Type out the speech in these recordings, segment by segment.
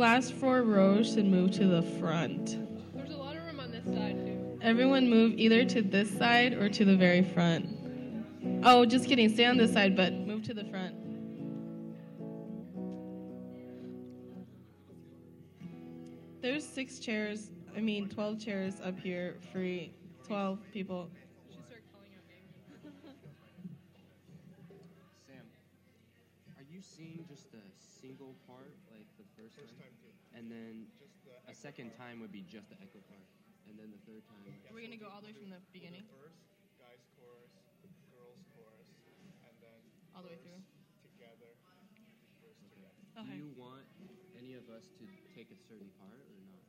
The last four rows should move to the front. There's a lot of room on this side too. Everyone move either to this side or to the very front. Oh, just kidding. Stay on this side, but move to the front. There's six chairs, I mean, 12 chairs up here, free. 12 people. Should start calling out names. Sam, are you seeing just a single part, like the first, time? And then a second time would be just the echo part. And then the third time. We're going to go all the way from the beginning, First, guys chorus, girls chorus, and then all the way through. together, verse together. Do you want any of us to take a certain part or not?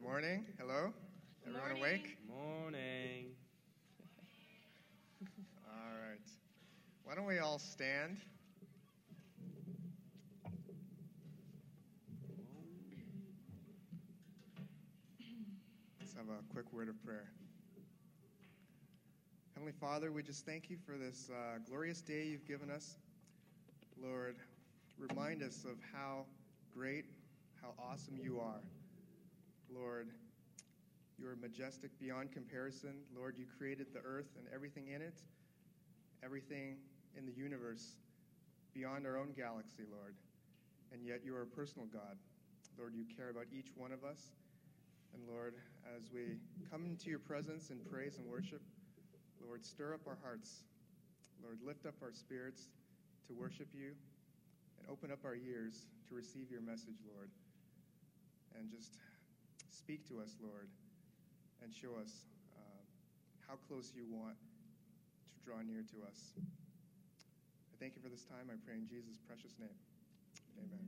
Good morning. Hello. Everyone awake? Good morning. All right. Why don't we all stand? Let's have a quick word of prayer. Heavenly Father, we just thank you for this uh, glorious day you've given us. Lord, remind us of how great, how awesome you are. Lord, you are majestic beyond comparison. Lord, you created the earth and everything in it, everything in the universe beyond our own galaxy, Lord. And yet you are a personal God. Lord, you care about each one of us. And Lord, as we come into your presence in praise and worship, Lord, stir up our hearts. Lord, lift up our spirits to worship you and open up our ears to receive your message, Lord. And just speak to us, Lord, and show us uh, how close you want to draw near to us. I thank you for this time. I pray in Jesus' precious name. Amen.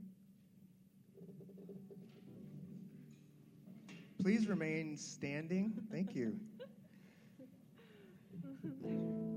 Please remain standing. Thank you.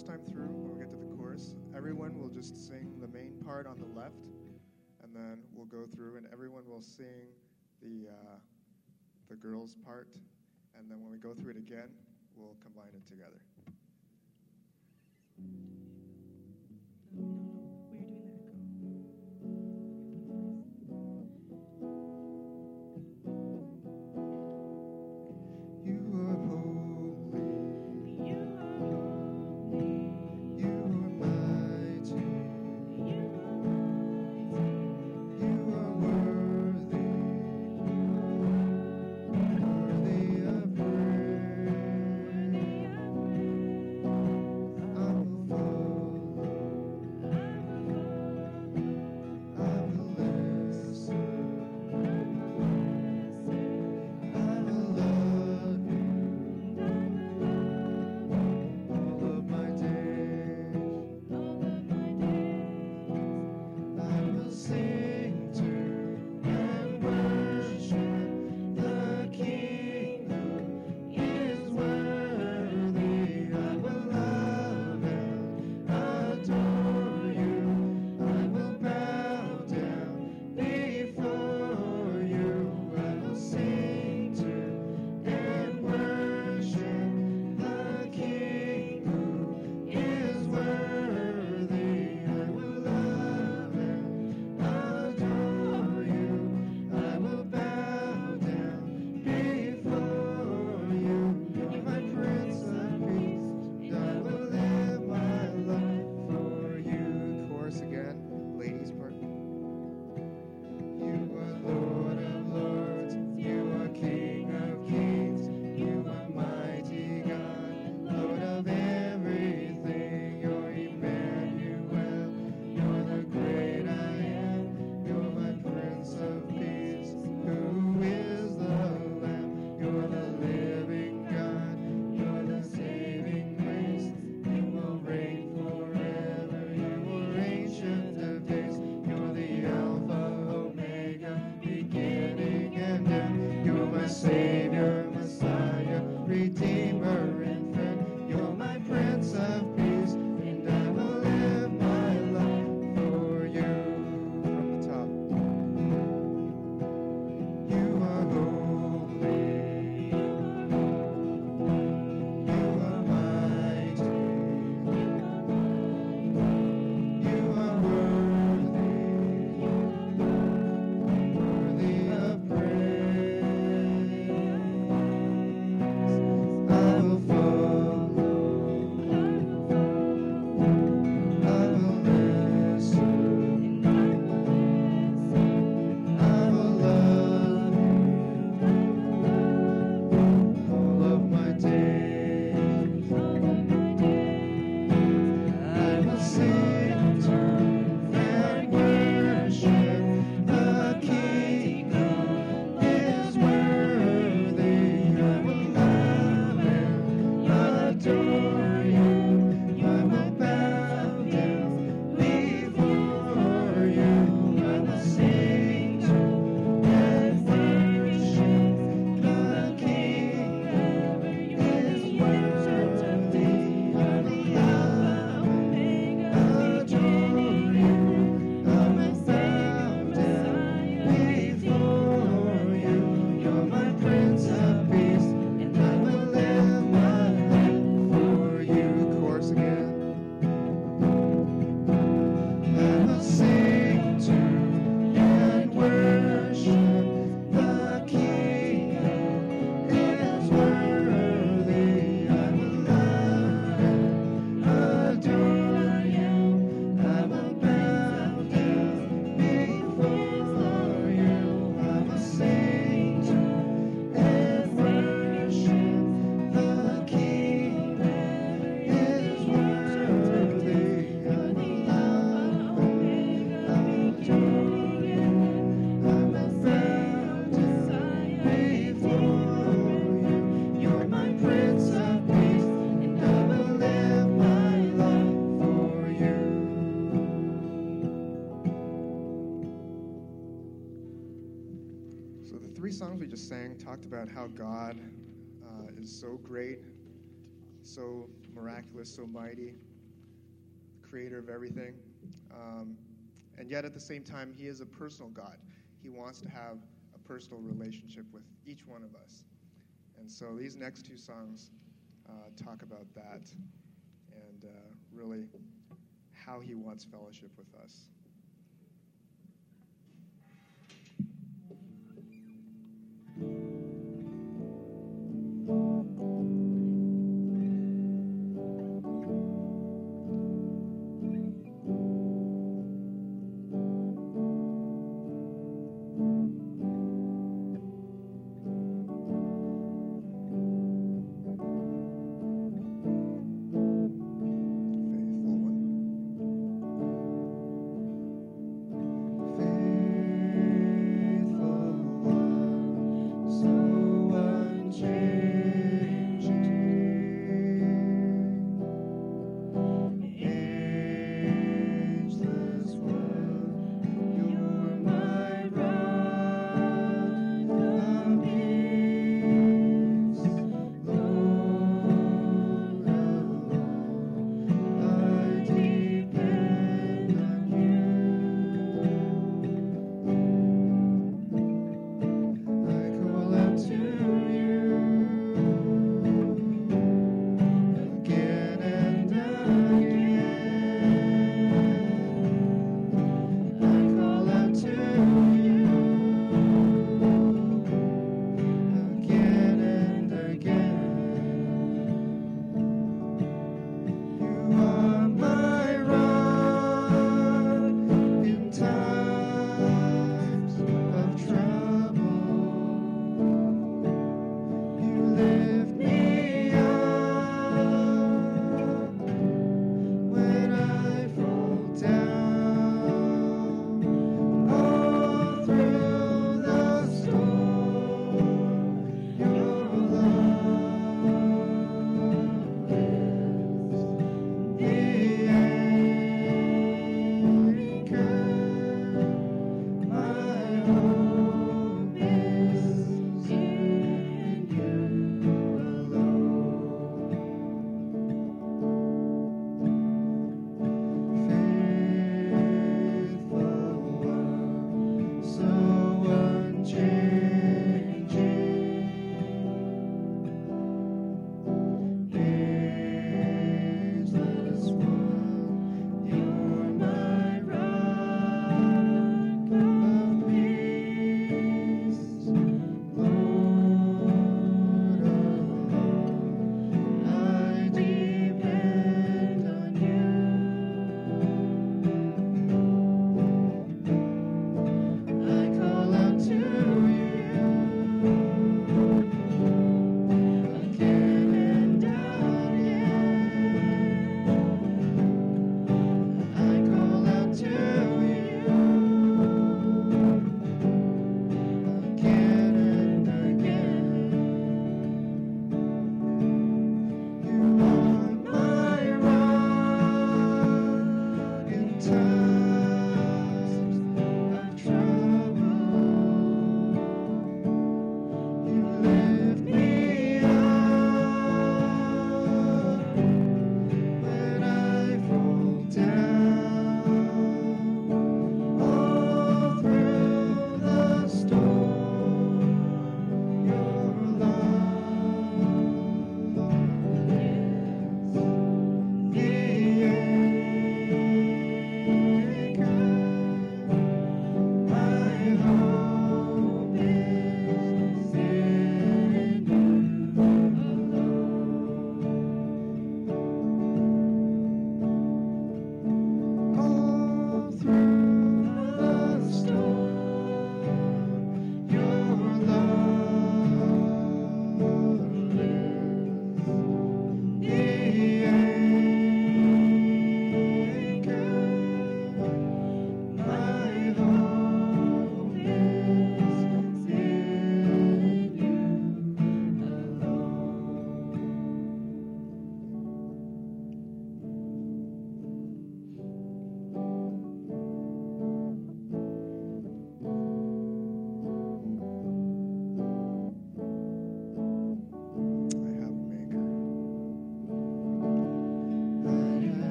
first time through, when we get to the chorus, everyone will just sing the main part on the left, and then we'll go through, and everyone will sing the uh, the girls' part, and then when we go through it again, we'll combine it together. about how God uh, is so great, so miraculous, so mighty, creator of everything. Um, and yet at the same time, He is a personal God. He wants to have a personal relationship with each one of us. And so these next two songs uh, talk about that and uh, really how He wants fellowship with us. Thank you. Thank you.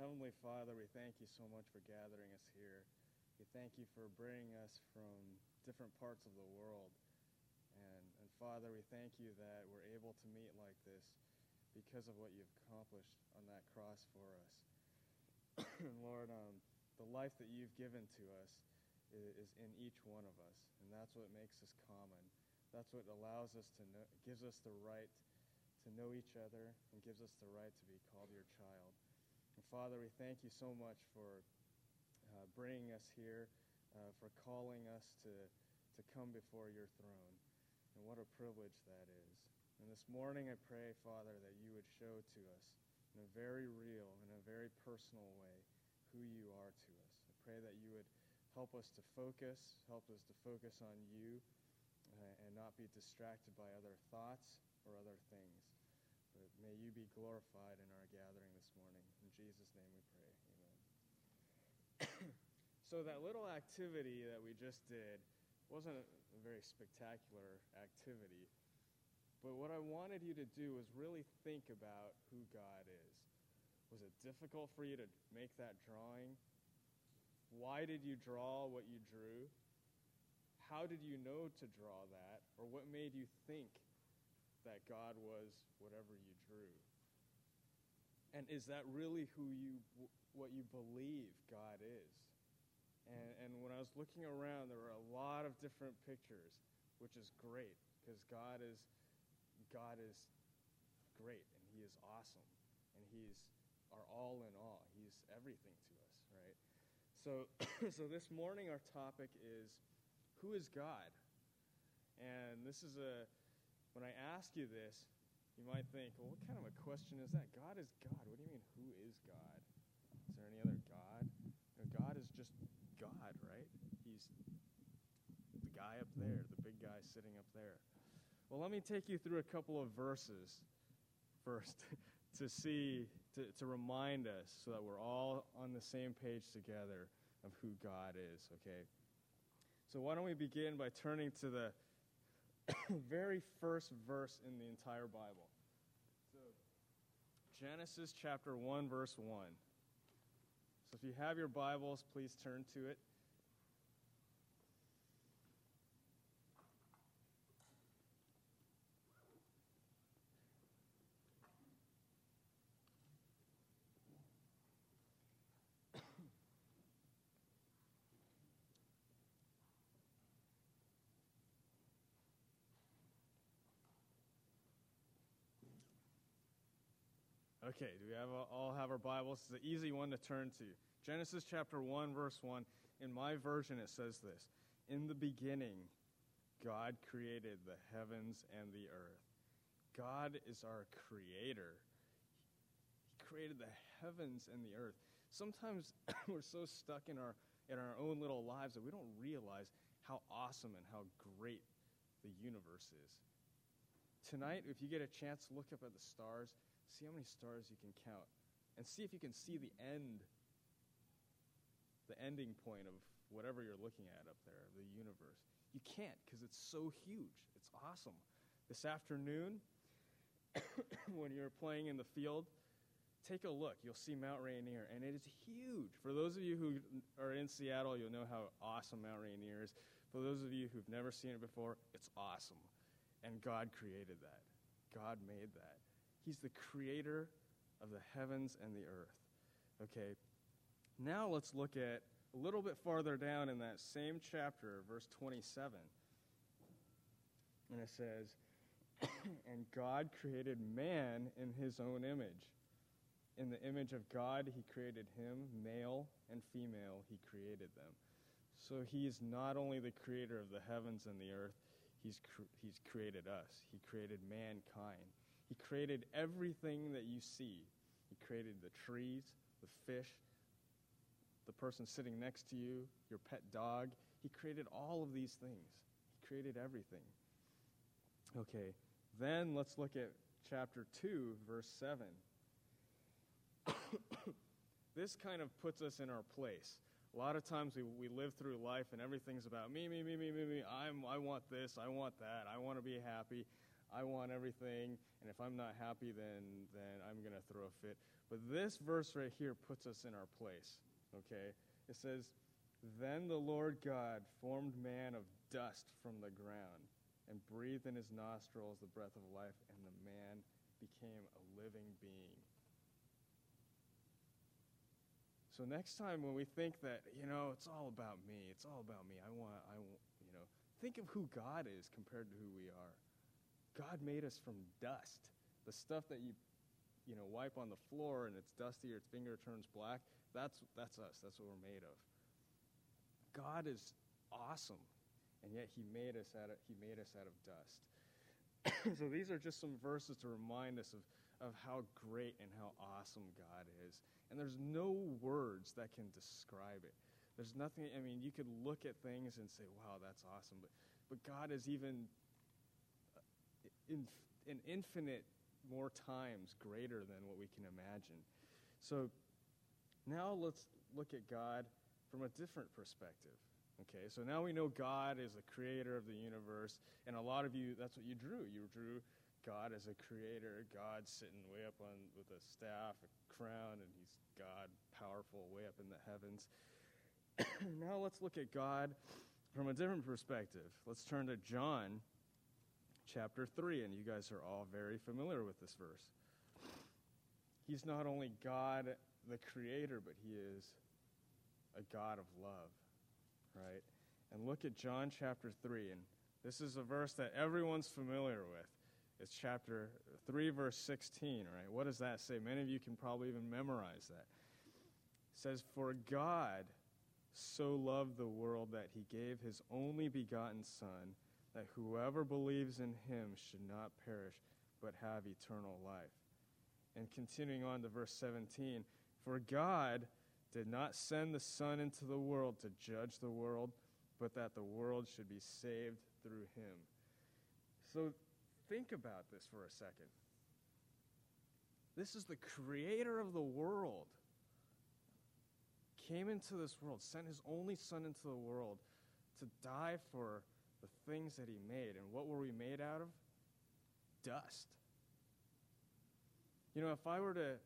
Heavenly Father, we thank you so much for gathering us here. We thank you for bringing us from different parts of the world. And, and Father, we thank you that we're able to meet like this because of what you've accomplished on that cross for us. Lord, um, the life that you've given to us is, is in each one of us, and that's what makes us common. That's what allows us to know, gives us the right to know each other, and gives us the right to be called your child. Father, we thank you so much for uh, bringing us here, uh, for calling us to, to come before your throne. And what a privilege that is. And this morning I pray, Father, that you would show to us in a very real, in a very personal way, who you are to us. I pray that you would help us to focus, help us to focus on you, uh, and not be distracted by other thoughts or other things. May you be glorified in our gathering this morning. In Jesus' name we pray. Amen. so, that little activity that we just did wasn't a very spectacular activity. But what I wanted you to do was really think about who God is. Was it difficult for you to make that drawing? Why did you draw what you drew? How did you know to draw that? Or what made you think that God was whatever you drew? And is that really who you, what you believe God is? And, and when I was looking around, there were a lot of different pictures, which is great because God is, God is great and He is awesome and He's our all in all. He's everything to us, right? So, so this morning our topic is who is God? And this is a when I ask you this, you might think, well, what kind of a question is that? God is God. What do you mean, who is God? Is there any other God? No, God is just God, right? He's the guy up there, the big guy sitting up there. Well, let me take you through a couple of verses first to see, to, to remind us so that we're all on the same page together of who God is, okay? So why don't we begin by turning to the very first verse in the entire Bible. So, Genesis chapter 1, verse 1. So, if you have your Bibles, please turn to it. Okay, do we have a, all have our Bibles? It's an easy one to turn to. Genesis chapter 1, verse 1. In my version, it says this In the beginning, God created the heavens and the earth. God is our creator. He created the heavens and the earth. Sometimes we're so stuck in our, in our own little lives that we don't realize how awesome and how great the universe is. Tonight, if you get a chance look up at the stars, see how many stars you can count, and see if you can see the end the ending point of whatever you're looking at up there, the universe. You can't because it's so huge. It's awesome. This afternoon, when you're playing in the field, take a look. You'll see Mount Rainier, and it is huge. For those of you who are in Seattle, you'll know how awesome Mount Rainier is. For those of you who've never seen it before, it's awesome. And God created that. God made that. He's the creator of the heavens and the earth. Okay, now let's look at a little bit farther down in that same chapter, verse 27. And it says, And God created man in his own image. In the image of God, he created him, male and female, he created them. So he is not only the creator of the heavens and the earth, he's, cr- he's created us. He created mankind. He created everything that you see. He created the trees, the fish, the person sitting next to you, your pet dog. He created all of these things. He created everything. Okay, then let's look at chapter 2, verse 7. this kind of puts us in our place. A lot of times we, we live through life and everything's about me, me, me, me, me, me. I'm, I want this, I want that, I want to be happy, I want everything, and if I'm not happy, then, then I'm going to throw a fit. But this verse right here puts us in our place. Okay? It says, Then the Lord God formed man of dust from the ground and breathed in his nostrils the breath of life, and the man became a living being. So next time when we think that, you know, it's all about me, it's all about me, I want, I want, you know, think of who God is compared to who we are. God made us from dust. The stuff that you, you know, wipe on the floor and it's dusty or its finger turns black, that's, that's us. That's what we're made of. God is awesome, and yet He made us out of, he made us out of dust. so these are just some verses to remind us of, of how great and how awesome God is. And there's no words that can describe it. There's nothing, I mean, you could look at things and say, wow, that's awesome. But, but God is even in, in infinite more times greater than what we can imagine. So now let's look at God from a different perspective. Okay, so now we know God is the creator of the universe, and a lot of you, that's what you drew. You drew God as a creator, God sitting way up on with a staff, a crown, and he's God, powerful, way up in the heavens. now let's look at God from a different perspective. Let's turn to John chapter 3, and you guys are all very familiar with this verse. He's not only God the creator, but he is a God of love, right? And look at John chapter 3, and this is a verse that everyone's familiar with. It's chapter 3, verse 16, right? What does that say? Many of you can probably even memorize that. It says, For God so loved the world that he gave his only begotten Son, that whoever believes in him should not perish, but have eternal life. And continuing on to verse 17, for God did not send the Son into the world to judge the world, but that the world should be saved through him. So think about this for a second. This is the creator of the world. Came into this world, sent his only son into the world to die for the things that he made. And what were we made out of? Dust. You know, if I were to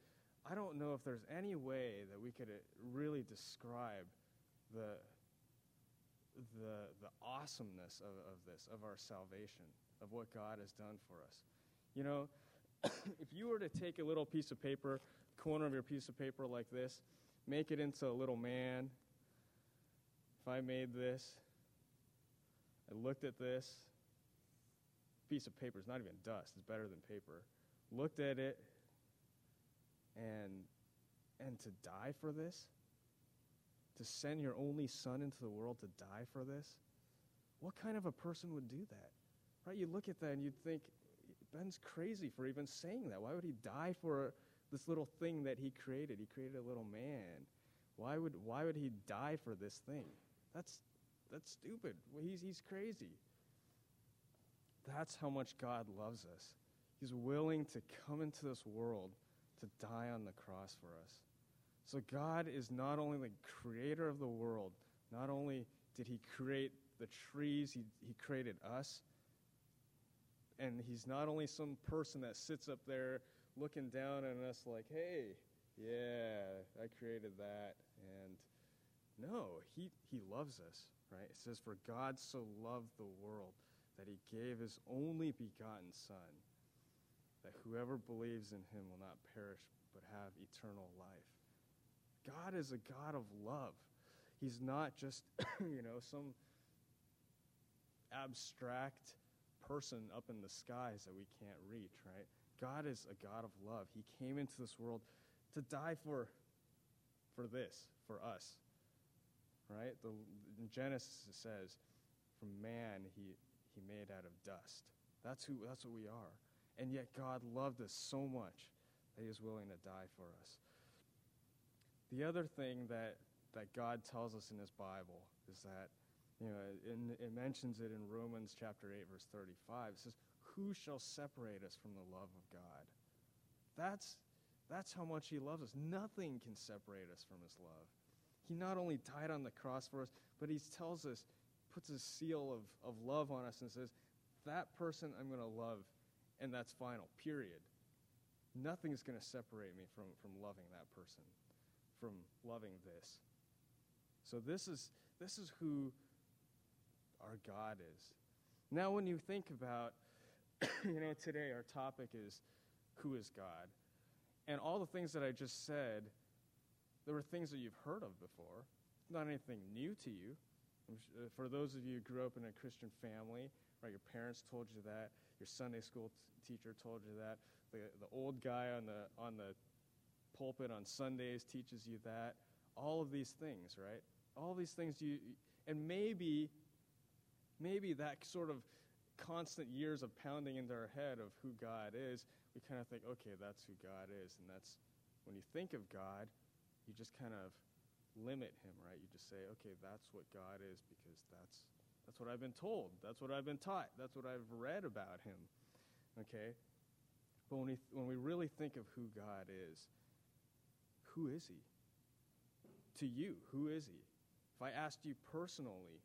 I don't know if there's any way that we could uh, really describe the, the, the awesomeness of, of this, of our salvation, of what God has done for us. You know, if you were to take a little piece of paper, corner of your piece of paper like this, make it into a little man, if I made this, I looked at this, piece of paper. It's not even dust, it's better than paper, looked at it, and and to die for this? To send your only son into the world to die for this? What kind of a person would do that? Right? You look at that and you'd think ben's crazy for even saying that. Why would he die for this little thing that he created? He created a little man. Why would why would he die for this thing? That's that's stupid well, he's he's crazy that's how much god loves us he's willing to come into this world to die on the cross for us So God is not only the creator of the world, not only did he create the trees, he, he created us. And he's not only some person that sits up there looking down on us like, hey, yeah, I created that. And no, he, he loves us, right? It says, For God so loved the world that he gave his only begotten Son, that whoever believes in him will not perish but have eternal life. God is a God of love. He's not just, you know, some abstract person up in the skies that we can't reach, right? God is a God of love. He came into this world to die for for this, for us. Right? The, Genesis it says, from man he he made out of dust. That's who that's what we are. And yet God loved us so much that he is willing to die for us. The other thing that, that God tells us in his Bible is that, you know, in, it mentions it in Romans chapter 8, verse 35. It says, Who shall separate us from the love of God? That's, that's how much he loves us. Nothing can separate us from his love. He not only died on the cross for us, but he tells us, puts a seal of, of love on us and says, That person I'm going to love, and that's final, period. Nothing's going to separate me from, from loving that person from loving this. So this is this is who our God is. Now when you think about you know today our topic is who is God? And all the things that I just said there were things that you've heard of before, not anything new to you. Uh, for those of you who grew up in a Christian family, right, your parents told you that, your Sunday school t- teacher told you that, the, the old guy on the, on the pulpit on Sundays teaches you that. All of these things, right? All these things you, and maybe, maybe that sort of constant years of pounding into our head of who God is, we kind of think, okay, that's who God is. And that's, when you think of God, you just kind of limit him, right? You just say, okay, that's what God is because that's, that's what I've been told. That's what I've been taught. That's what I've read about him. Okay? But when we, when we really think of who God is, who is he? To you, who is he? If I asked you personally,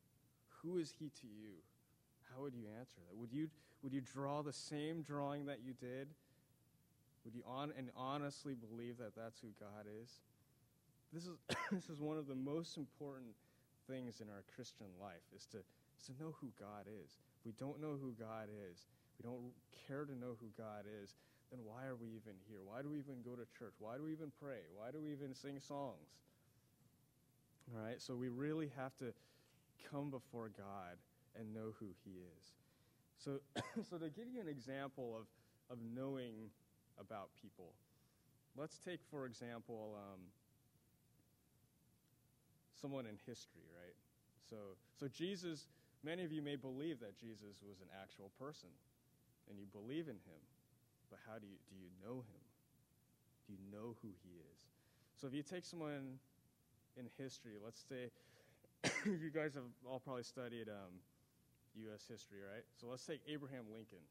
who is he to you? How would you answer that? Would you, would you draw the same drawing that you did? Would you on, and honestly believe that that's who God is? This is, this is one of the most important things in our Christian life is to, is to know who God is. If we don't know who God is, we don't care to know who God is, then why are we even here? Why do we even go to church? Why do we even pray? Why do we even sing songs? All right, so we really have to come before God and know who He is. So, so to give you an example of, of knowing about people, let's take, for example, um, someone in history, right? So, so Jesus, many of you may believe that Jesus was an actual person, and you believe in him. But how do you do you know him? Do you know who he is? So if you take someone in history, let's say you guys have all probably studied um, U.S. history, right? So let's take Abraham Lincoln.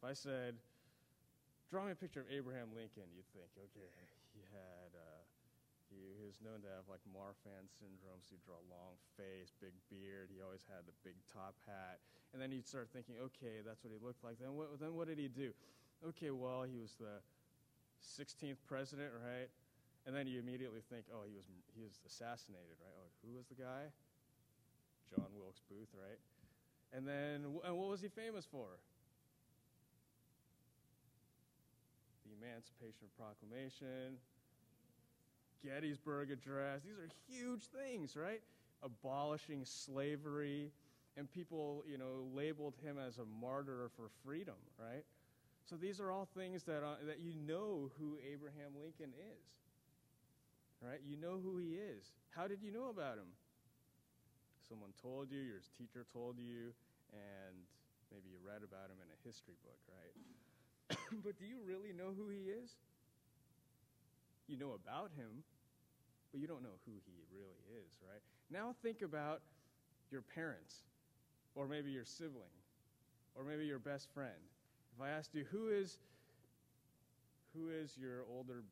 If I said, draw me a picture of Abraham Lincoln, you'd think, okay, he, he was known to have like Marfan syndrome, so he'd draw a long face, big beard. He always had the big top hat. And then you'd start thinking, okay, that's what he looked like. Then what, then what did he do? okay, well, he was the 16th president, right? And then you immediately think, oh, he was, he was assassinated, right? Oh, who was the guy? John Wilkes Booth, right? And then, and what was he famous for? The Emancipation Proclamation, Gettysburg Address. These are huge things, right? Abolishing slavery, and people, you know, labeled him as a martyr for freedom, right? So these are all things that, uh, that you know who Abraham Lincoln is. Right? You know who he is. How did you know about him? Someone told you, your teacher told you, and maybe you read about him in a history book, right? but do you really know who he is? You know about him, but you don't know who he really is, right? Now think about your parents, or maybe your sibling, or maybe your best friend if I asked you who is who is your older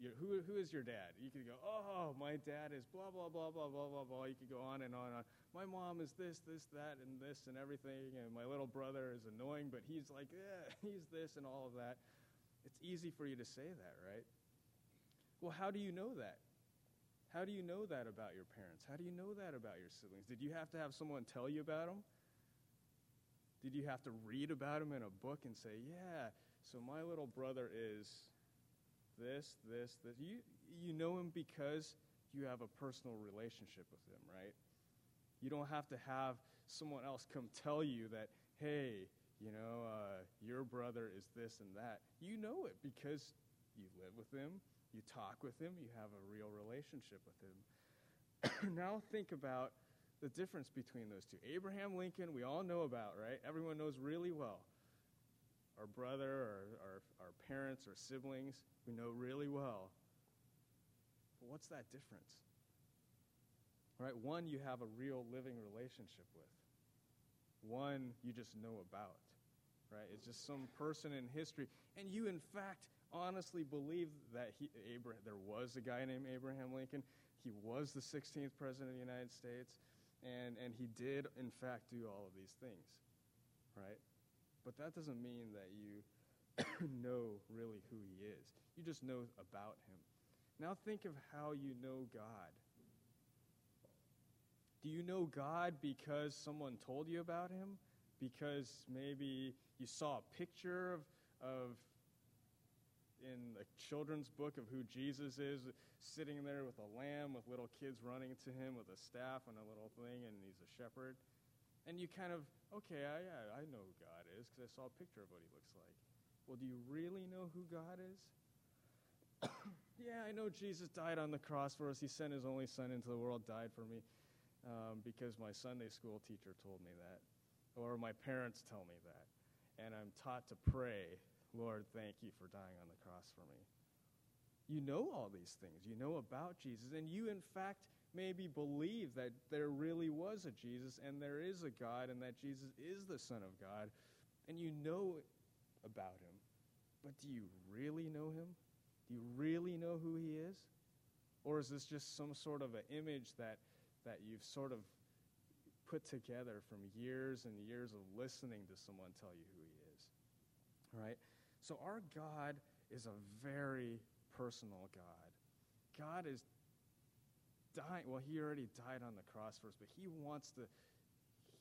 your, who, who is your dad? You could go, oh, my dad is blah, blah, blah, blah, blah, blah, blah. You could go on and on and on. My mom is this, this, that, and this, and everything. And my little brother is annoying, but he's like, yeah, he's this, and all of that. It's easy for you to say that, right? Well, how do you know that? How do you know that about your parents? How do you know that about your siblings? Did you have to have someone tell you about them? Did you have to read about them in a book and say, yeah, so my little brother is this, this, this? You, you know him because you have a personal relationship with him, right? You don't have to have someone else come tell you that, hey, you know, uh, your brother is this and that. You know it because you live with him, you talk with him, you have a real relationship with him. now think about the difference between those two. Abraham Lincoln, we all know about, right? Everyone knows really well. Our brother, or our, our parents, or siblings, we know really well. But what's that difference? Right? One you have a real living relationship with. One you just know about. Right? It's just some person in history. And you, in fact, honestly believe that he, Abraham, there was a guy named Abraham Lincoln. He was the 16th president of the United States. And, and he did, in fact, do all of these things, right? But that doesn't mean that you know really who he is. You just know about him. Now think of how you know God. Do you know God because someone told you about him? Because maybe you saw a picture of, of in the children's book of who Jesus is, sitting there with a lamb with little kids running to him with a staff and a little thing, and he's a shepherd. And you kind of, okay, I, I know who God is because I saw a picture of what he looks like. Well, do you really know who God is? yeah, I know Jesus died on the cross for us. He sent his only son into the world, died for me um, because my Sunday school teacher told me that, or my parents tell me that. And I'm taught to pray Lord, thank you for dying on the cross for me. You know all these things. You know about Jesus. And you, in fact, maybe believe that there really was a Jesus and there is a God and that Jesus is the Son of God. And you know about him. But do you really know him? Do you really know who he is? Or is this just some sort of an image that, that you've sort of put together from years and years of listening to someone tell you who he is? Right? So our God is a very personal God. God is dying. Well, he already died on the cross for us, but he wants to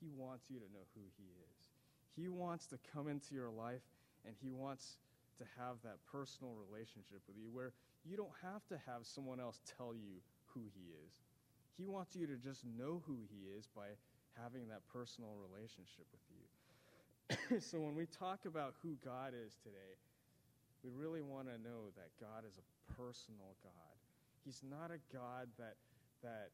he wants you to know who he is. He wants to come into your life and he wants to have that personal relationship with you where you don't have to have someone else tell you who he is. He wants you to just know who he is by having that personal relationship with. so when we talk about who God is today, we really want to know that God is a personal God. He's not a God that that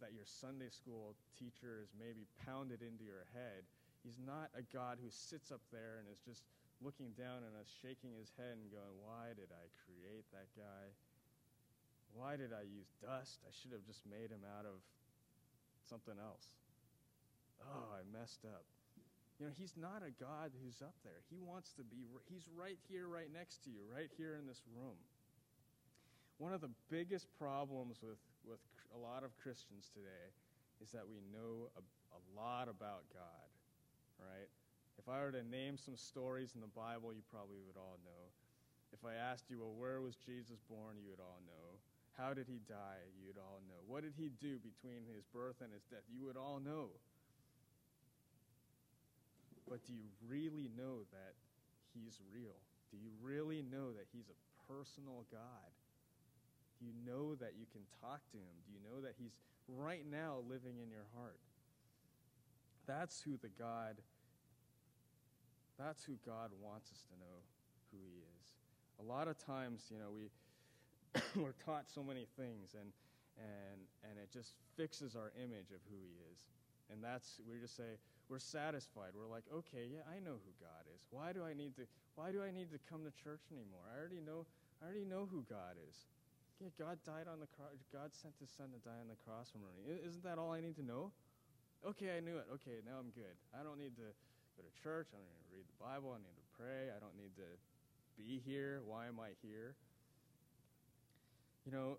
that your Sunday school teacher is maybe pounded into your head. He's not a God who sits up there and is just looking down on us, shaking his head and going, Why did I create that guy? Why did I use dust? I should have just made him out of something else. Oh, I messed up. You know, he's not a God who's up there. He wants to be, he's right here, right next to you, right here in this room. One of the biggest problems with, with a lot of Christians today is that we know a, a lot about God, right? If I were to name some stories in the Bible, you probably would all know. If I asked you, well, where was Jesus born, you would all know. How did he die? You'd all know. What did he do between his birth and his death? You would all know. But do you really know that He's real? Do you really know that He's a personal God? Do you know that you can talk to Him? Do you know that He's right now living in your heart? That's who the God, that's who God wants us to know who He is. A lot of times, you know, we, we're taught so many things and, and, and it just fixes our image of who He is. And that's, we just say, we're satisfied. We're like, okay, yeah, I know who God is. Why do I need to why do I need to come to church anymore? I already know I already know who God is. Yeah, God died on the cross. God sent his son to die on the cross for me. Isn't that all I need to know? Okay, I knew it. Okay, now I'm good. I don't need to go to church. I don't need to read the Bible. I need to pray. I don't need to be here. Why am I here? You know,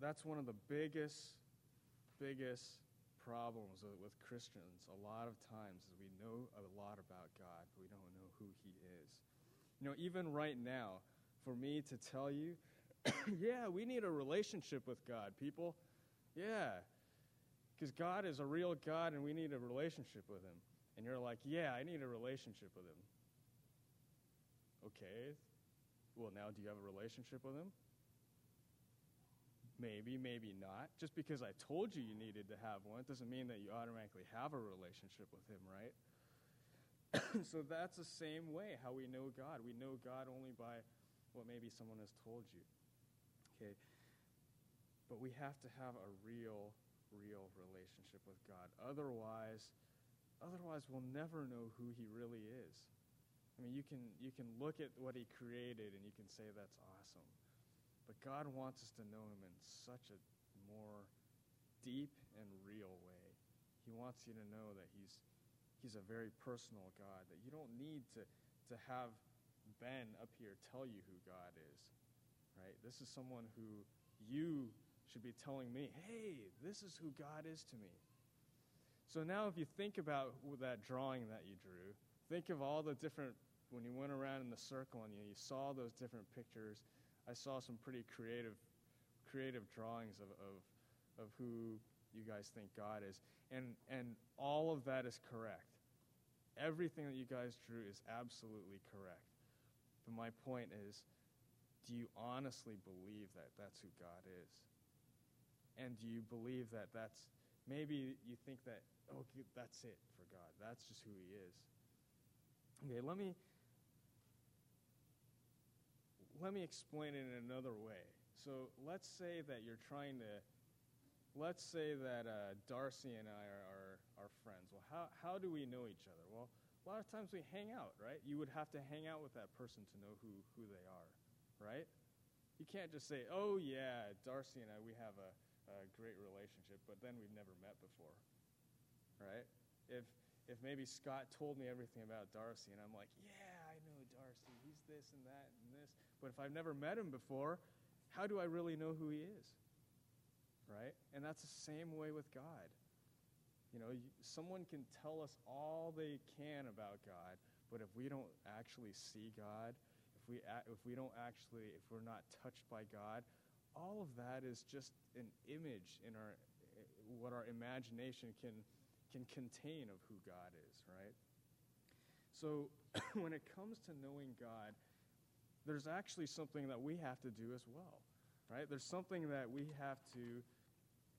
that's one of the biggest, biggest problems with, with Christians a lot of times is we know a lot about God, but we don't know who He is. You know, even right now, for me to tell you, yeah, we need a relationship with God, people. Yeah, because God is a real God and we need a relationship with Him. And you're like, yeah, I need a relationship with Him. Okay, well, now do you have a relationship with Him? Maybe, maybe not. Just because I told you you needed to have one doesn't mean that you automatically have a relationship with Him, right? so that's the same way how we know God. We know God only by what maybe someone has told you. Okay? But we have to have a real, real relationship with God. Otherwise, otherwise we'll never know who He really is. I mean, you can, you can look at what He created and you can say that's awesome. But God wants us to know Him in such a more deep and real way. He wants you to know that He's, he's a very personal God, that you don't need to, to have Ben up here tell you who God is, right? This is someone who you should be telling me, hey, this is who God is to me. So now, if you think about that drawing that you drew, think of all the different, when you went around in the circle and you, you saw those different pictures I saw some pretty creative, creative drawings of, of, of who you guys think God is. And, and all of that is correct. Everything that you guys drew is absolutely correct. But my point is do you honestly believe that that's who God is? And do you believe that that's maybe you think that, oh, that's it for God? That's just who He is. Okay, let me let me explain it in another way. So let's say that you're trying to, let's say that uh, Darcy and I are, are, are friends. Well, how, how do we know each other? Well, a lot of times we hang out, right? You would have to hang out with that person to know who, who they are, right? You can't just say, oh, yeah, Darcy and I, we have a, a great relationship, but then we've never met before, right? If, if maybe Scott told me everything about Darcy and I'm like, yeah, He's this and that and this, but if I've never met him before, how do I really know who he is? Right? And that's the same way with God. You know, someone can tell us all they can about God, but if we don't actually see God, if we, if we don't actually, if we're not touched by God, all of that is just an image in our, eh, what our imagination can, can contain of who God is, right? So when it comes to knowing God, there's actually something that we have to do as well, right? There's something that we have to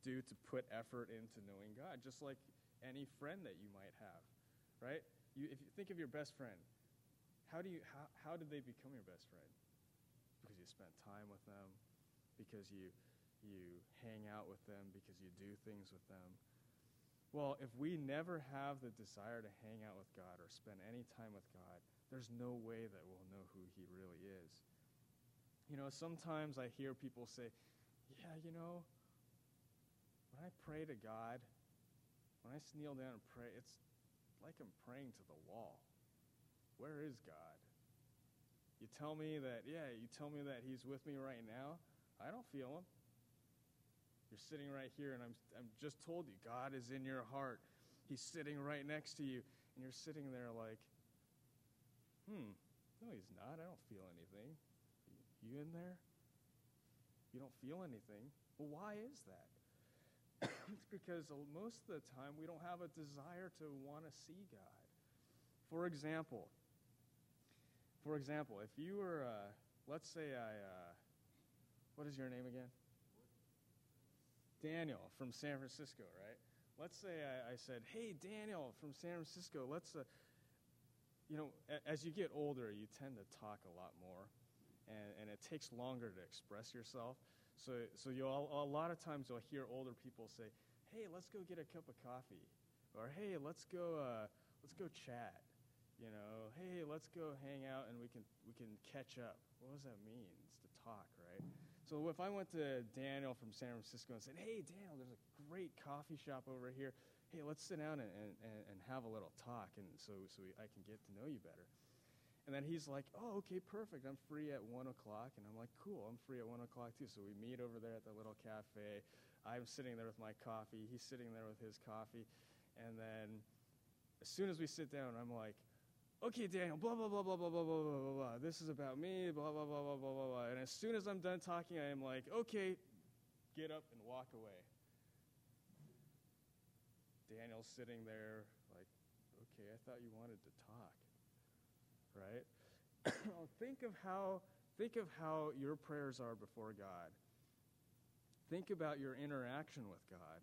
do to put effort into knowing God, just like any friend that you might have, right? You, if you think of your best friend, how, do you, how, how did they become your best friend? Because you spent time with them, because you, you hang out with them, because you do things with them. Well, if we never have the desire to hang out with God or spend any time with God, there's no way that we'll know who he really is. You know, sometimes I hear people say, yeah, you know, when I pray to God, when I kneel down and pray, it's like I'm praying to the wall. Where is God? You tell me that, yeah, you tell me that he's with me right now. I don't feel him. You're sitting right here, and I'm, I'm just told you, God is in your heart. He's sitting right next to you, and you're sitting there like, Hmm, no, he's not. I don't feel anything. You in there? You don't feel anything. Well, why is that? it's because most of the time we don't have a desire to want to see God. For example, for example, if you were, uh, let's say I, uh, what is your name again? Daniel from San Francisco, right? Let's say I, I said, hey, Daniel from San Francisco, let's, uh, you know, as you get older, you tend to talk a lot more, and, and it takes longer to express yourself. So, so you'll, a lot of times you'll hear older people say, "Hey, let's go get a cup of coffee," or "Hey, let's go, uh, let's go chat." You know, "Hey, let's go hang out and we can we can catch up." What does that mean? It's to talk, right? So if I went to Daniel from San Francisco and said, "Hey, Daniel, there's a great coffee shop over here hey, let's sit down and, and, and have a little talk and so, so we, I can get to know you better. And then he's like, oh, okay, perfect. I'm free at 1 o'clock. And I'm like, cool, I'm free at 1 o'clock too. So we meet over there at the little cafe. I'm sitting there with my coffee. He's sitting there with his coffee. And then as soon as we sit down, I'm like, okay, Daniel, blah, blah, blah, blah, blah, blah, blah, blah, blah, blah. This is about me, blah, blah, blah, blah, blah, blah, blah. And as soon as I'm done talking, I am like, okay, get up and walk away. Daniel's sitting there like, okay, I thought you wanted to talk right? think of how think of how your prayers are before God. Think about your interaction with God.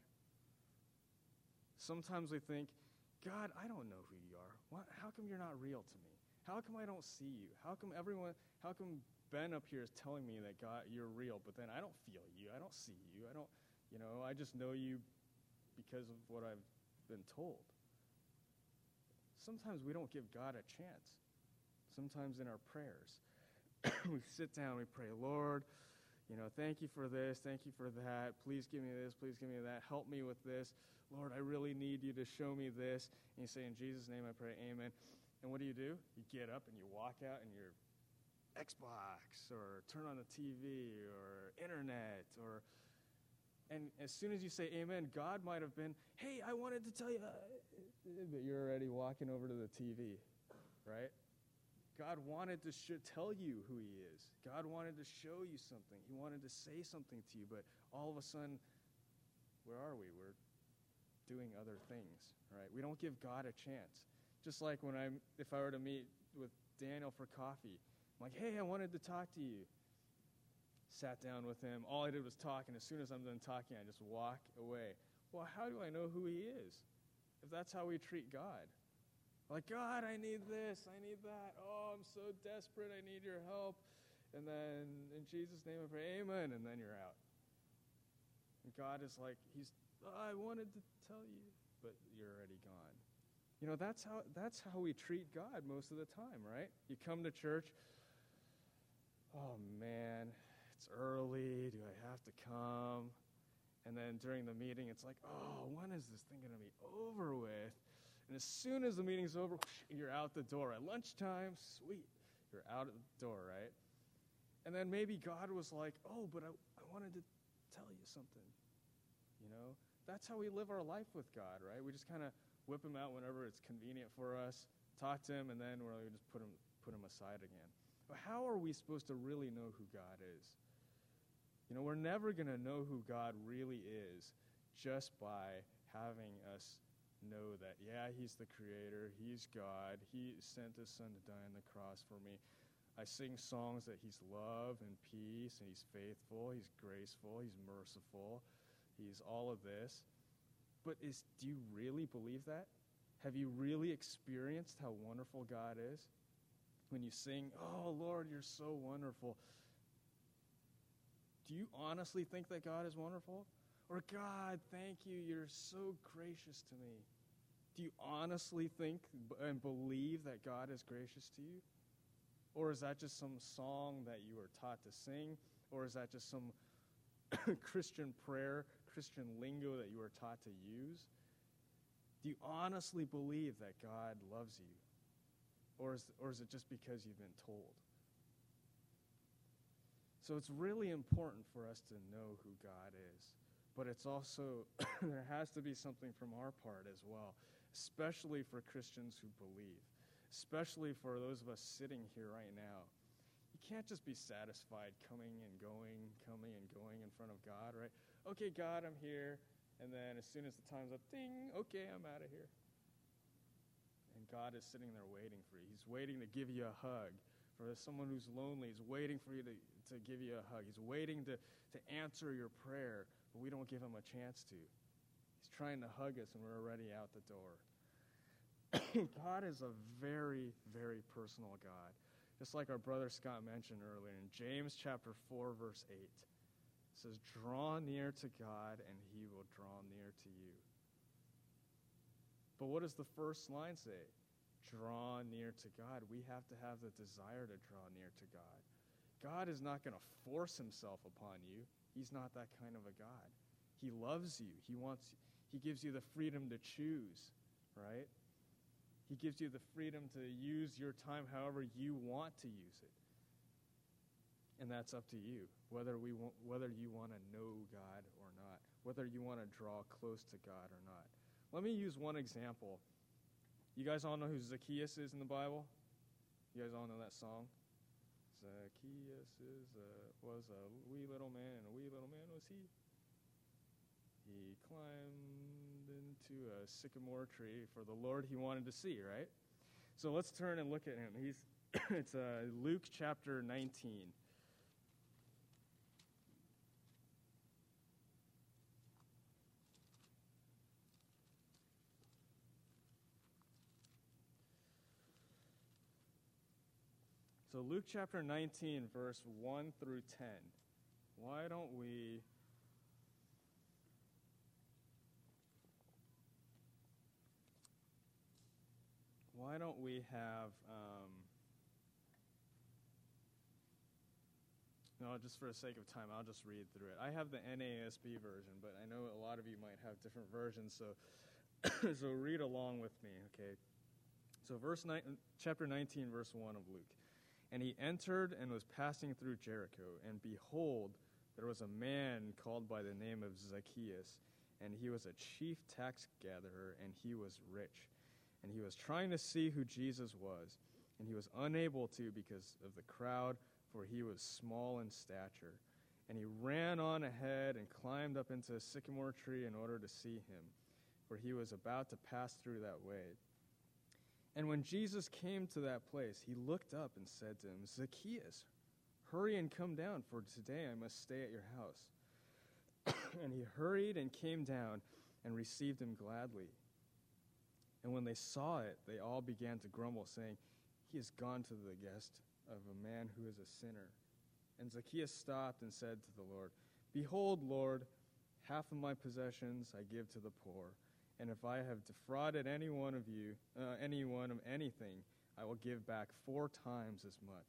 Sometimes we think, God, I don't know who you are. What, how come you're not real to me? How come I don't see you? How come everyone, how come Ben up here is telling me that God, you're real, but then I don't feel you. I don't see you. I don't, you know, I just know you because of what I've been told. Sometimes we don't give God a chance sometimes in our prayers. we sit down, we pray, Lord, you know, thank you for this, thank you for that. Please give me this, please give me that. Help me with this. Lord, I really need you to show me this. And you say, In Jesus' name I pray, Amen. And what do you do? You get up and you walk out and you're Xbox or turn on the TV or internet or and as soon as you say amen, God might have been, hey, I wanted to tell you, uh, but you're already walking over to the TV, right? God wanted to sh- tell you who He is. God wanted to show you something. He wanted to say something to you, but all of a sudden, where are we? We're doing other things, right? We don't give God a chance. Just like when I'm, if I were to meet with Daniel for coffee, I'm like, hey, I wanted to talk to you. Sat down with him. All I did was talk, and as soon as I'm done talking, I just walk away. Well, how do I know who he is? If that's how we treat God. Like, God, I need this, I need that. Oh, I'm so desperate, I need your help. And then in Jesus' name I pray, Amen, and then you're out. And God is like, He's, I wanted to tell you, but you're already gone. You know, that's how, that's how we treat God most of the time, right? You come to church, oh man, it's early. Do I have to come? And then during the meeting, it's like, oh, when is this thing going to be over with? And as soon as the meeting's over, you're out the door. At lunchtime, sweet, you're out the door, right? And then maybe God was like, oh, but I, I wanted to tell you something. You know? That's how we live our life with God, right? We just kind of whip him out whenever it's convenient for us, talk to him, and then we just put him, put him aside again. But how are we supposed to really know who God is? You know, we're never going to know who God really is just by having us know that, yeah, He's the Creator, He's God, He sent His Son to die on the cross for me. I sing songs that He's love and peace, and He's faithful, He's graceful, He's merciful, He's all of this. But is, do you really believe that? Have you really experienced how wonderful God is? When you sing, Oh Lord, you're so wonderful. Do you honestly think that God is wonderful? Or, God, thank you, you're so gracious to me. Do you honestly think and believe that God is gracious to you? Or is that just some song that you were taught to sing? Or is that just some Christian prayer, Christian lingo that you are taught to use? Do you honestly believe that God loves you? Or is, or is it just because you've been told? So it's really important for us to know who God is. But it's also, there has to be something from our part as well especially for Christians who believe, especially for those of us sitting here right now. You can't just be satisfied coming and going, coming and going in front of God, right? Okay, God, I'm here. And then as soon as the time's up, ding, okay, I'm out of here. And God is sitting there waiting for you. He's waiting to give you a hug. For someone who's lonely, he's waiting for you to, to give you a hug. He's waiting to, to answer your prayer, but we don't give him a chance to He's trying to hug us and we're already out the door. God is a very, very personal God. Just like our brother Scott mentioned earlier in James chapter 4, verse 8. It says, Draw near to God, and he will draw near to you. But what does the first line say? Draw near to God. We have to have the desire to draw near to God. God is not going to force himself upon you. He's not that kind of a God. He loves you. He wants he gives you the freedom to choose, right? He gives you the freedom to use your time however you want to use it. And that's up to you, whether, we want, whether you want to know God or not, whether you want to draw close to God or not. Let me use one example. You guys all know who Zacchaeus is in the Bible? You guys all know that song? Zacchaeus is a, was a wee little man, and a wee little man was he. He climbed into a sycamore tree for the Lord he wanted to see, right? So let's turn and look at him. He's it's uh, Luke chapter 19. So, Luke chapter 19, verse 1 through 10. Why don't we. Why don't we have. Um, no, just for the sake of time, I'll just read through it. I have the NASB version, but I know a lot of you might have different versions, so, so read along with me, okay? So, verse ni- chapter 19, verse 1 of Luke. And he entered and was passing through Jericho. And behold, there was a man called by the name of Zacchaeus, and he was a chief tax gatherer, and he was rich. And he was trying to see who Jesus was, and he was unable to because of the crowd, for he was small in stature. And he ran on ahead and climbed up into a sycamore tree in order to see him, for he was about to pass through that way. And when Jesus came to that place, he looked up and said to him, Zacchaeus, hurry and come down, for today I must stay at your house. and he hurried and came down and received him gladly. And when they saw it, they all began to grumble, saying, He has gone to the guest of a man who is a sinner. And Zacchaeus stopped and said to the Lord, Behold, Lord, half of my possessions I give to the poor. And if I have defrauded any one of you, uh, anyone of anything, I will give back four times as much.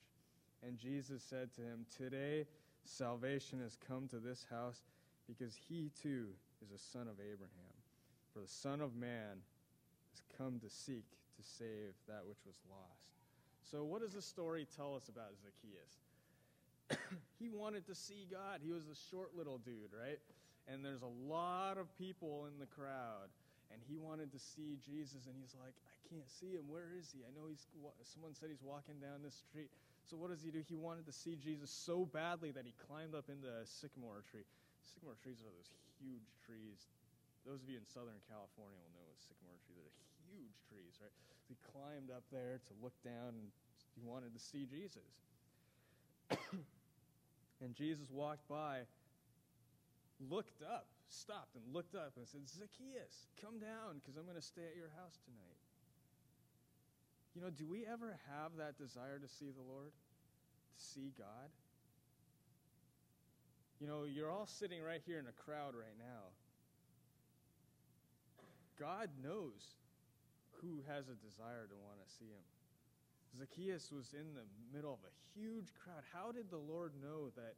And Jesus said to him, Today salvation has come to this house because he too is a son of Abraham. For the Son of Man has come to seek to save that which was lost. So, what does the story tell us about Zacchaeus? he wanted to see God. He was a short little dude, right? And there's a lot of people in the crowd and he wanted to see Jesus, and he's like, I can't see him. Where is he? I know he's. Someone said he's walking down the street. So what does he do? He wanted to see Jesus so badly that he climbed up into a sycamore tree. Sycamore trees are those huge trees. Those of you in Southern California will know what sycamore trees are. Huge trees, right? So he climbed up there to look down, and he wanted to see Jesus. and Jesus walked by, looked up, stopped and looked up and said, Zacchaeus, come down because I'm going to stay at your house tonight. You know, do we ever have that desire to see the Lord? To see God? You know, you're all sitting right here in a crowd right now. God knows who has a desire to want to see him. Zacchaeus was in the middle of a huge crowd. How did the Lord know that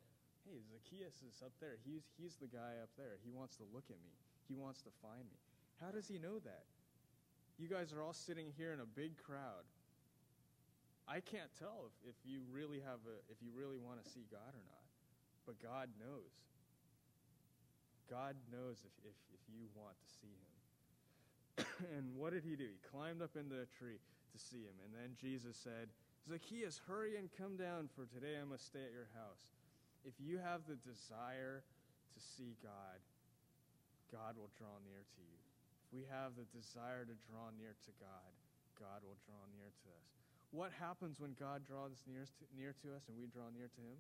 hey, Zacchaeus is up there. He's, he's the guy up there. He wants to look at me, he wants to find me. How does he know that? You guys are all sitting here in a big crowd. I can't tell if, if you really have a if you really want to see God or not. But God knows. God knows if, if, if you want to see him. and what did he do? He climbed up into a tree to see him. And then Jesus said, Zacchaeus, hurry and come down, for today I must stay at your house if you have the desire to see God, God will draw near to you. If we have the desire to draw near to God, God will draw near to us. What happens when God draws near to, near to us and we draw near to Him?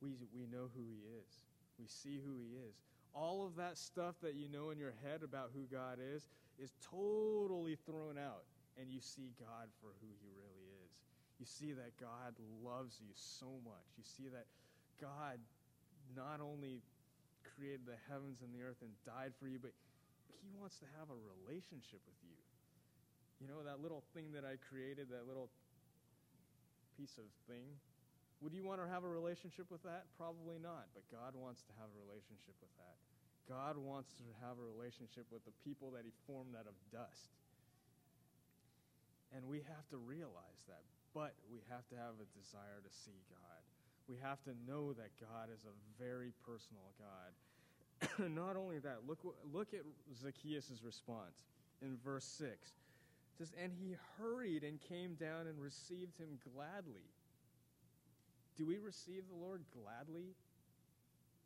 We, we know who He is, we see who He is. All of that stuff that you know in your head about who God is is totally thrown out, and you see God for who He is. You see that God loves you so much. You see that God not only created the heavens and the earth and died for you, but He wants to have a relationship with you. You know, that little thing that I created, that little piece of thing, would you want to have a relationship with that? Probably not, but God wants to have a relationship with that. God wants to have a relationship with the people that He formed out of dust. And we have to realize that. But we have to have a desire to see God. We have to know that God is a very personal God. Not only that, look, look at Zacchaeus' response in verse 6. It says, And he hurried and came down and received him gladly. Do we receive the Lord gladly?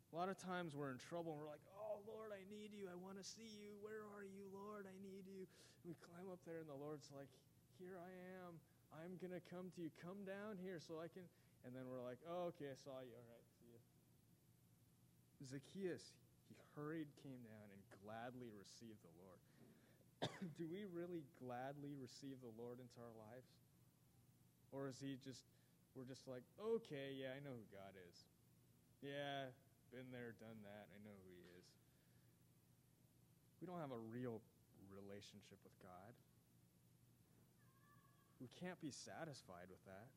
A lot of times we're in trouble and we're like, Oh, Lord, I need you. I want to see you. Where are you, Lord? I need you. we climb up there and the Lord's like, Here I am. I'm going to come to you. Come down here so I can. And then we're like, Oh, okay, I saw you. All right, see you. Zacchaeus, he hurried, came down, and gladly received the Lord. Do we really gladly receive the Lord into our lives? Or is he just, we're just like, okay, yeah, I know who God is. Yeah, been there, done that. I know who he is. We don't have a real relationship with God. We can't be satisfied with that,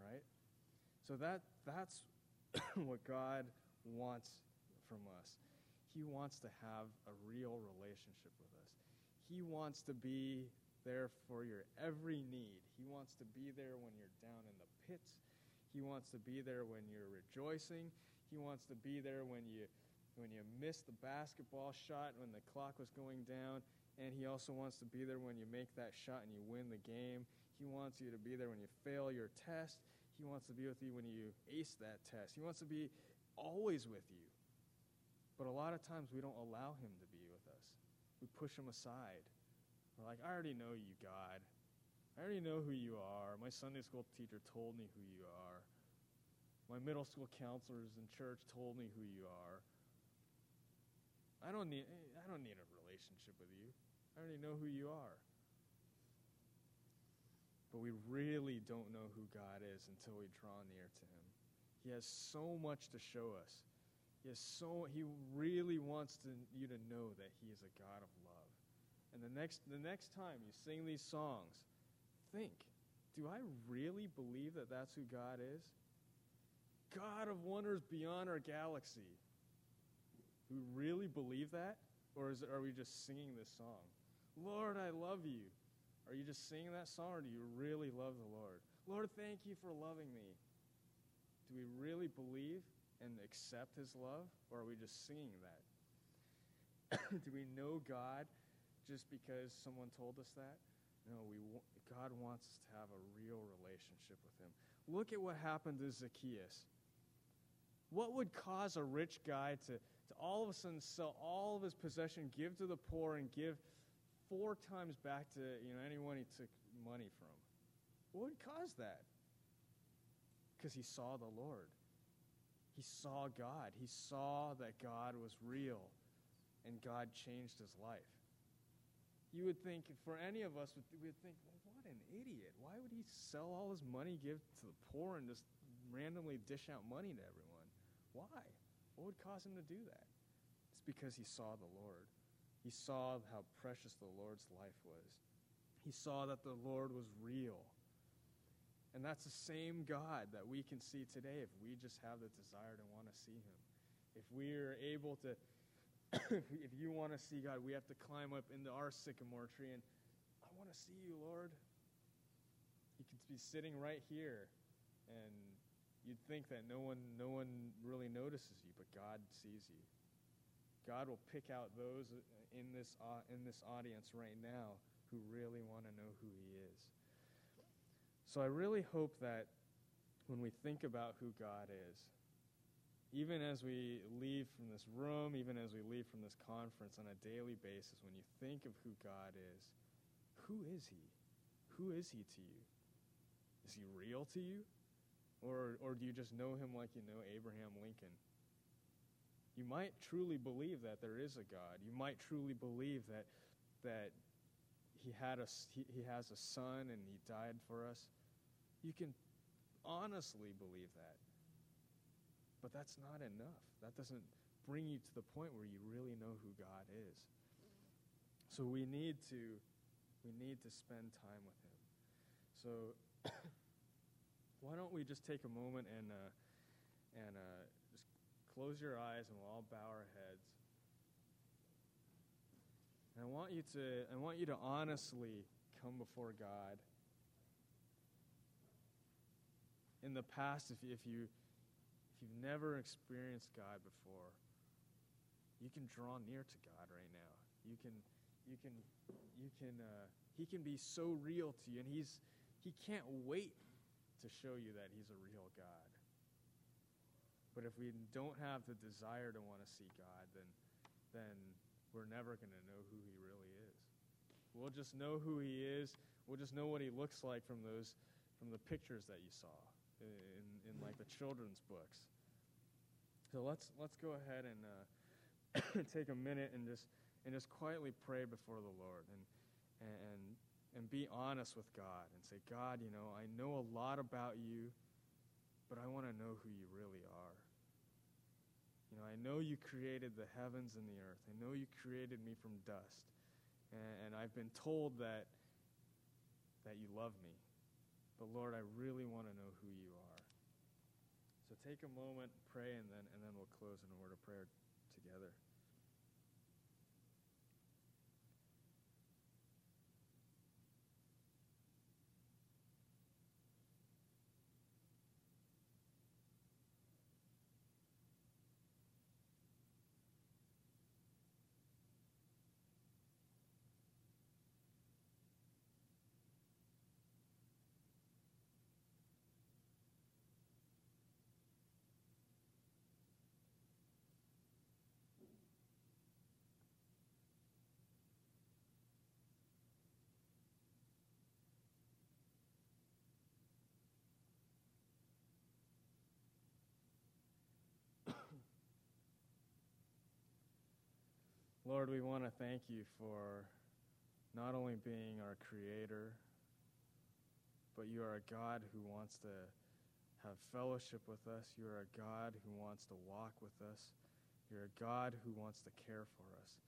right? So that that's what God wants from us. He wants to have a real relationship with us. He wants to be there for your every need. He wants to be there when you're down in the pits. He wants to be there when you're rejoicing. He wants to be there when you when you miss the basketball shot when the clock was going down, and he also wants to be there when you make that shot and you win the game. He wants you to be there when you fail your test. He wants to be with you when you ace that test. He wants to be always with you. But a lot of times we don't allow him to be with us. We push him aside. We're like, I already know you, God. I already know who you are. My Sunday school teacher told me who you are. My middle school counselors in church told me who you are. I don't need I don't need a relationship with you. I already know who you are. But we really don't know who God is until we draw near to him. He has so much to show us. He has so he really wants to, you to know that he is a God of love. And the next the next time you sing these songs, think, do I really believe that that's who God is? God of wonders beyond our galaxy. Do we really believe that? Or is are we just singing this song? Lord, I love you. Are you just singing that song, or do you really love the Lord? Lord, thank you for loving me. Do we really believe and accept his love, or are we just singing that? do we know God just because someone told us that? No, we, God wants us to have a real relationship with him. Look at what happened to Zacchaeus. What would cause a rich guy to, to all of a sudden sell all of his possession, give to the poor, and give four times back to you know anyone he took money from? What would cause that? Because he saw the Lord. He saw God. He saw that God was real, and God changed his life. You would think, for any of us, we would think, well, what an idiot. Why would he sell all his money, give to the poor, and just randomly dish out money to everyone? Why? What would cause him to do that? It's because he saw the Lord. He saw how precious the Lord's life was. He saw that the Lord was real. And that's the same God that we can see today if we just have the desire to want to see him. If we are able to, if you want to see God, we have to climb up into our sycamore tree and I want to see you, Lord. You could be sitting right here and you'd think that no one, no one really notices you, but God sees you. God will pick out those in this, uh, in this audience right now who really want to know who He is. So I really hope that when we think about who God is, even as we leave from this room, even as we leave from this conference on a daily basis, when you think of who God is, who is He? Who is He to you? Is He real to you? Or, or do you just know him like you know Abraham Lincoln? You might truly believe that there is a God. You might truly believe that, that he, had a, he, he has a son and he died for us. You can honestly believe that. But that's not enough. That doesn't bring you to the point where you really know who God is. So we need to we need to spend time with him. So why don't we just take a moment and, uh, and uh, close your eyes and we'll all bow our heads. And I want you to, I want you to honestly come before God. In the past, if, you, if, you, if you've never experienced God before, you can draw near to God right now. You can, you can, you can, uh, He can be so real to you, and He's, He can't wait to show you that He's a real God. But if we don't have the desire to want to see God, then, then we're never going to know who he really is. We'll just know who he is. We'll just know what he looks like from those, from the pictures that you saw in, in like the children's books. So let's let's go ahead and uh, take a minute and just and just quietly pray before the Lord and and and be honest with God and say, God, you know, I know a lot about you, but I want to know who you really are. Know, I know you created the heavens and the earth. I know you created me from dust. And, and I've been told that that you love me. But Lord, I really want to know who you are. So take a moment, pray, and then, and then we'll close in a word of prayer together. Lord, we want to thank you for not only being our creator, but you are a God who wants to have fellowship with us. You are a God who wants to walk with us. You're a God who wants to care for us.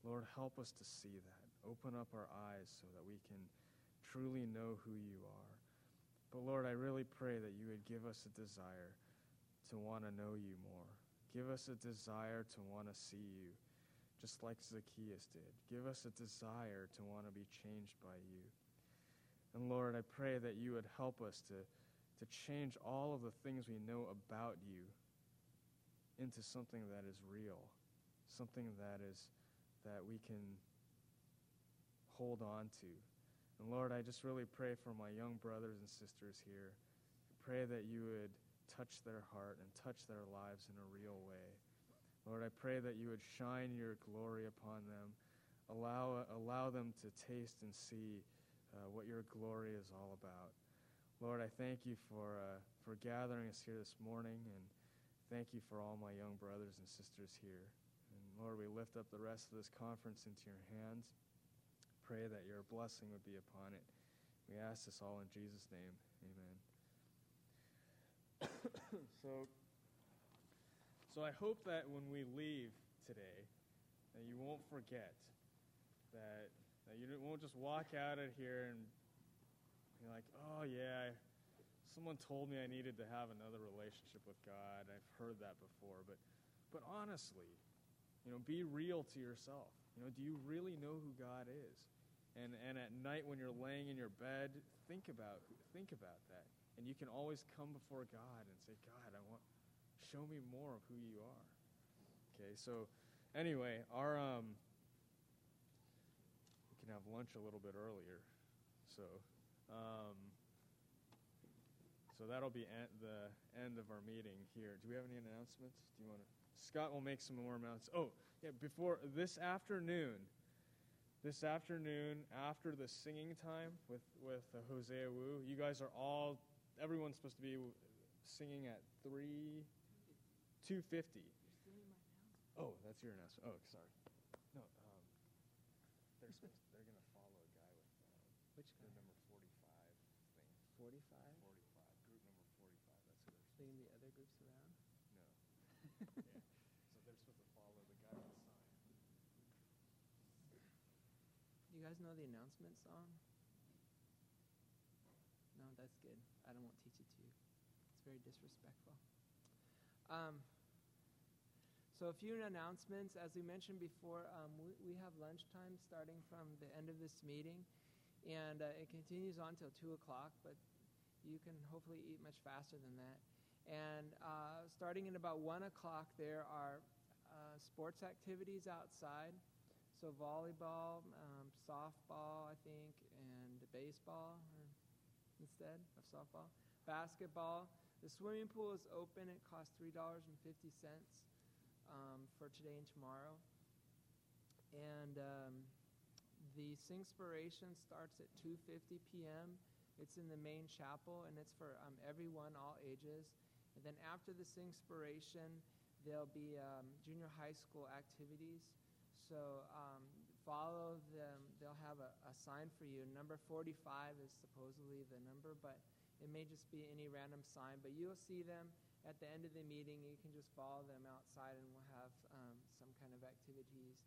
Lord, help us to see that. Open up our eyes so that we can truly know who you are. But Lord, I really pray that you would give us a desire to want to know you more. Give us a desire to want to see you just like Zacchaeus did. Give us a desire to want to be changed by you. And Lord, I pray that you would help us to, to change all of the things we know about you into something that is real, something that is that we can hold on to. And Lord, I just really pray for my young brothers and sisters here. I pray that you would touch their heart and touch their lives in a real way. Lord, I pray that you would shine your glory upon them. Allow, allow them to taste and see uh, what your glory is all about. Lord, I thank you for, uh, for gathering us here this morning, and thank you for all my young brothers and sisters here. And Lord, we lift up the rest of this conference into your hands. Pray that your blessing would be upon it. We ask this all in Jesus' name. Amen. so, so I hope that when we leave today, that you won't forget that, that you won't just walk out of here and be like, oh yeah, someone told me I needed to have another relationship with God. I've heard that before, but but honestly, you know, be real to yourself. You know, do you really know who God is? And and at night when you're laying in your bed, think about think about that. And you can always come before God and say, God, I want show me more of who you are. Okay, so anyway, our um, we can have lunch a little bit earlier, so um, so that'll be at the end of our meeting here. Do we have any announcements? Do you want to? Scott will make some more announcements. Oh, yeah, before this afternoon. This afternoon, after the singing time with with uh, Hosea Wu, you guys are all. Everyone's supposed to be singing at three 250. Oh, that's your announcement. Oh, sorry. No, um, they're supposed they're going to follow a guy with uh, Which the guy? number 45 thing. 45? 45, group number 45. That's who they're Leading the other groups around? No. yeah. So they're supposed to follow the guy with the sign. Do you guys know the announcement song? No, that's good. I don't want to teach it to you. It's very disrespectful. Um, so a few announcements. As we mentioned before, um, we, we have lunchtime starting from the end of this meeting, and uh, it continues on till 2 o'clock, but you can hopefully eat much faster than that. And uh, starting in about 1 o'clock, there are uh, sports activities outside. So volleyball, um, softball, I think, and baseball instead of softball. Basketball. The swimming pool is open. It costs $3.50 um, for today and tomorrow. And um, the Singspiration starts at 2:50 p.m. It's in the main chapel, and it's for um, everyone, all ages. And then after the Singspiration, there'll be um, junior high school activities. So um, follow them. They'll have a, a sign for you. Number 45 is supposedly the number, but it may just be any random sign. But you'll see them at the end of the meeting. You can just follow them outside, and we'll have um, some kind of activities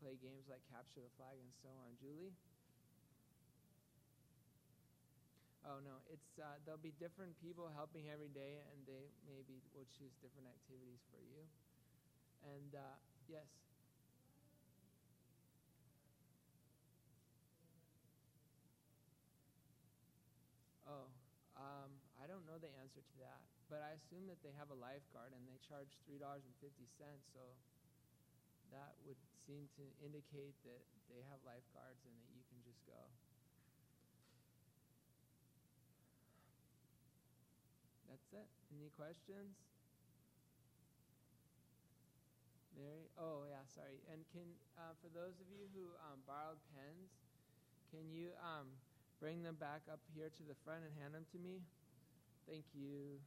play games like capture the flag and so on. Julie? Oh no, it's uh, there'll be different people helping every day, and they maybe will choose different activities for you. And uh, yes. Oh, um, I don't know the answer to that, but I assume that they have a lifeguard and they charge three dollars and fifty cents. So that would seem to indicate that they have lifeguards and that you can just go. That's it. Any questions? Mary? Oh, yeah, sorry. And can, uh, for those of you who um, borrowed pens, can you um, bring them back up here to the front and hand them to me? Thank you.